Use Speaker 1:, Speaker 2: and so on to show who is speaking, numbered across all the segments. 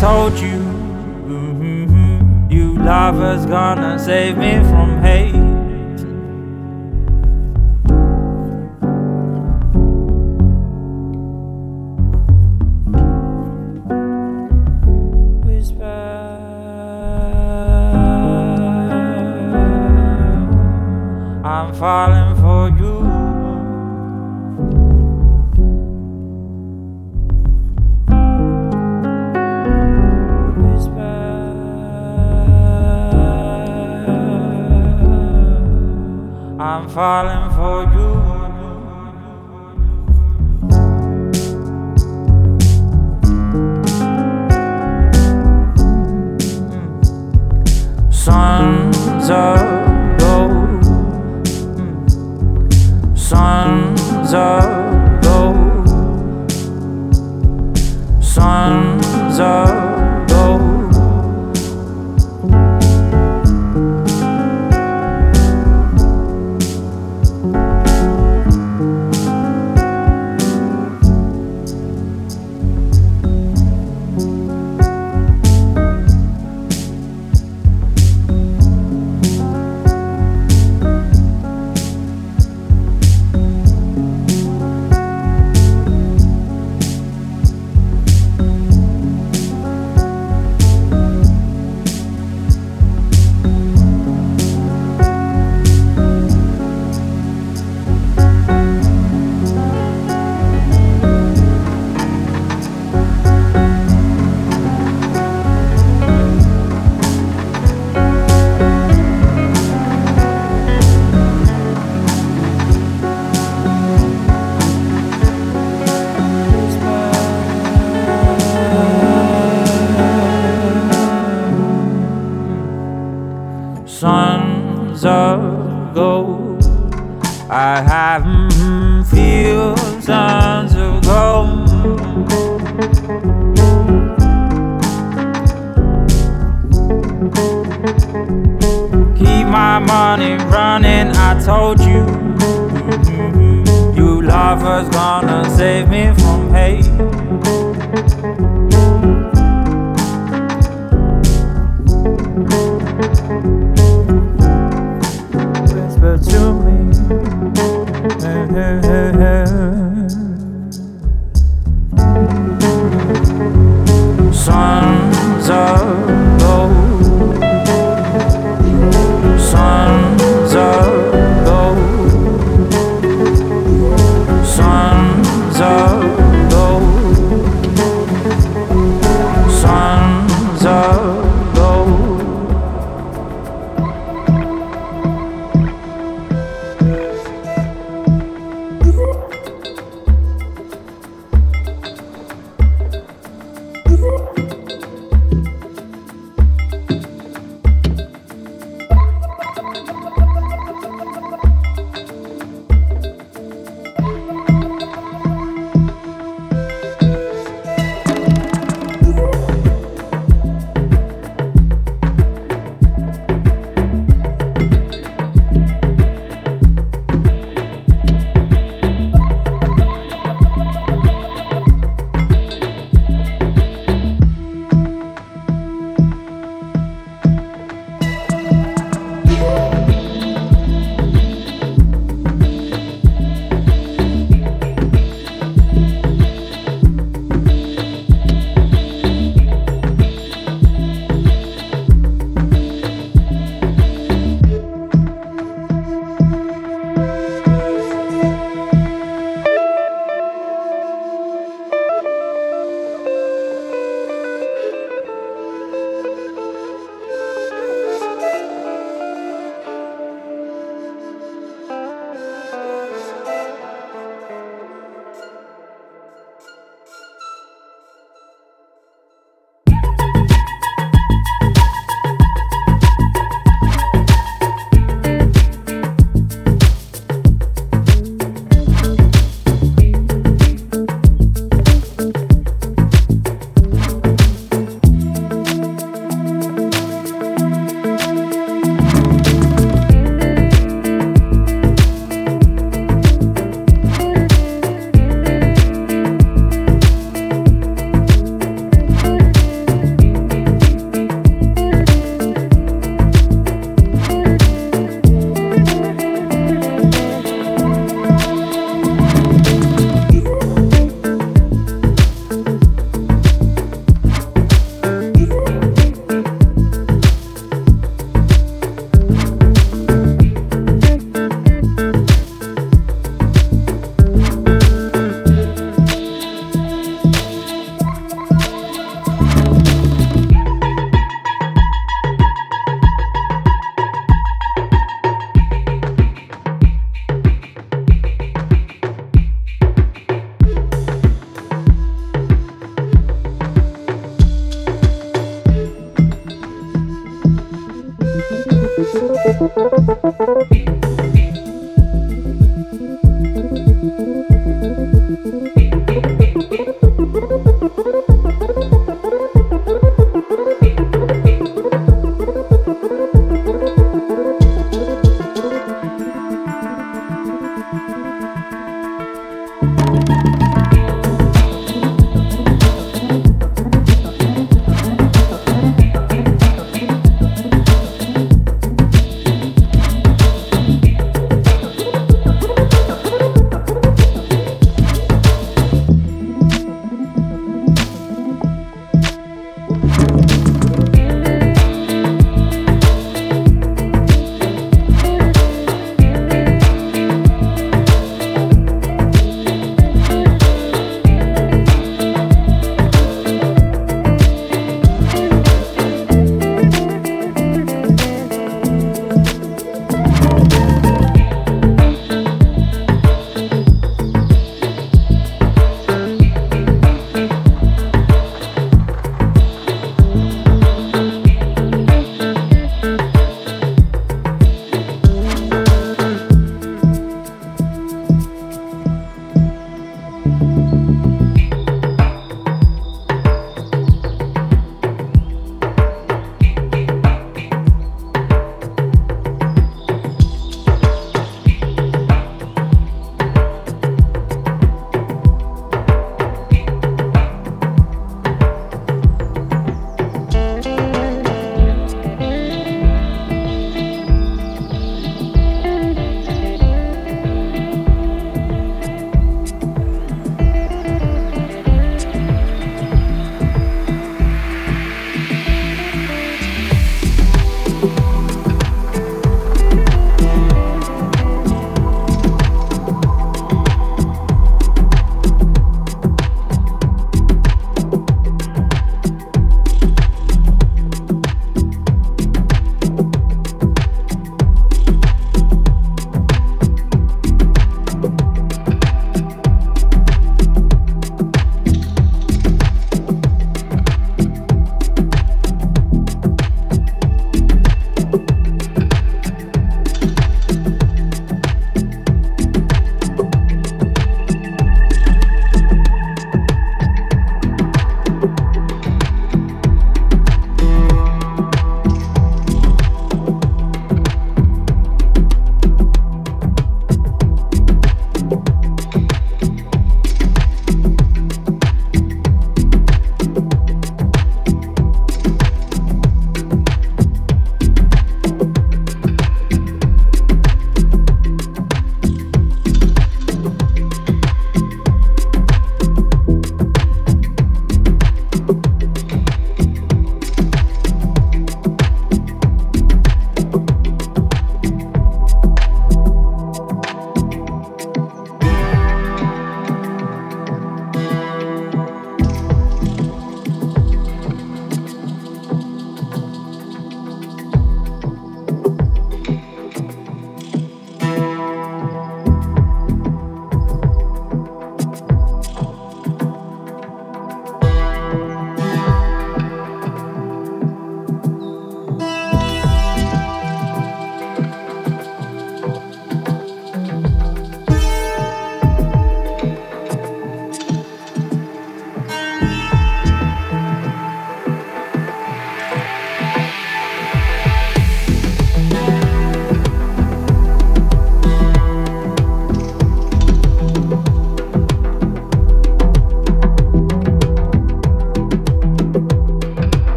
Speaker 1: told you, mm-hmm, you lovers gonna save me from hate.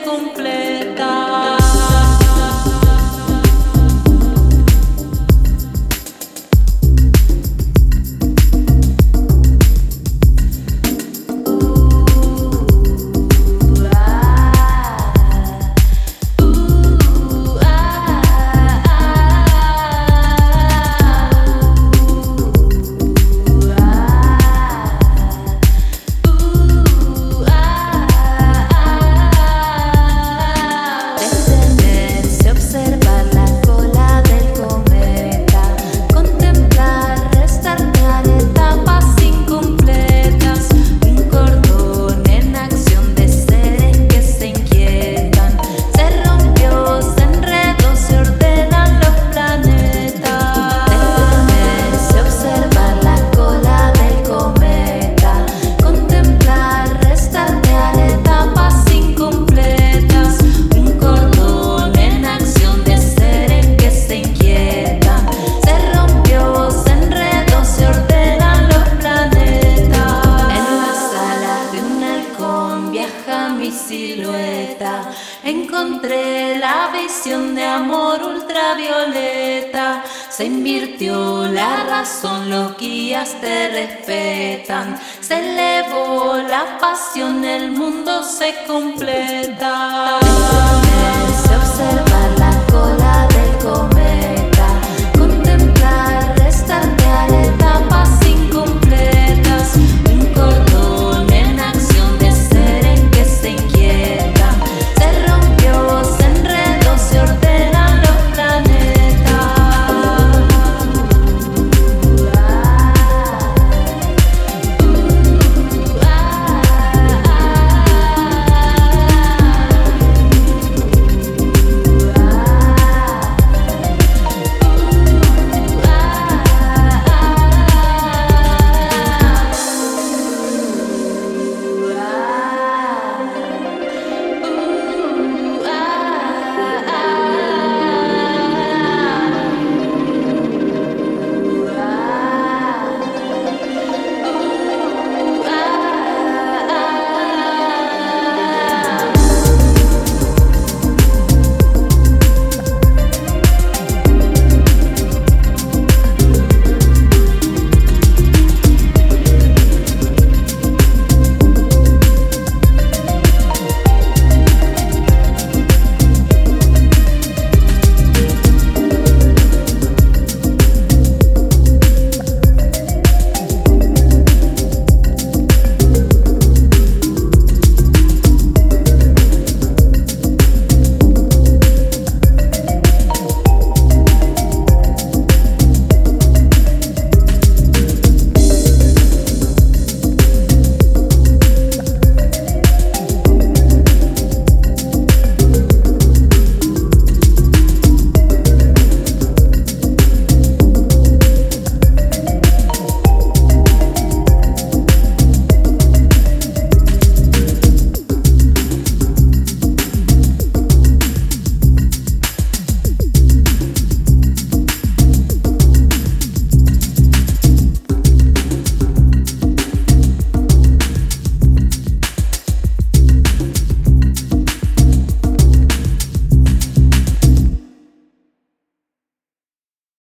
Speaker 2: Completa.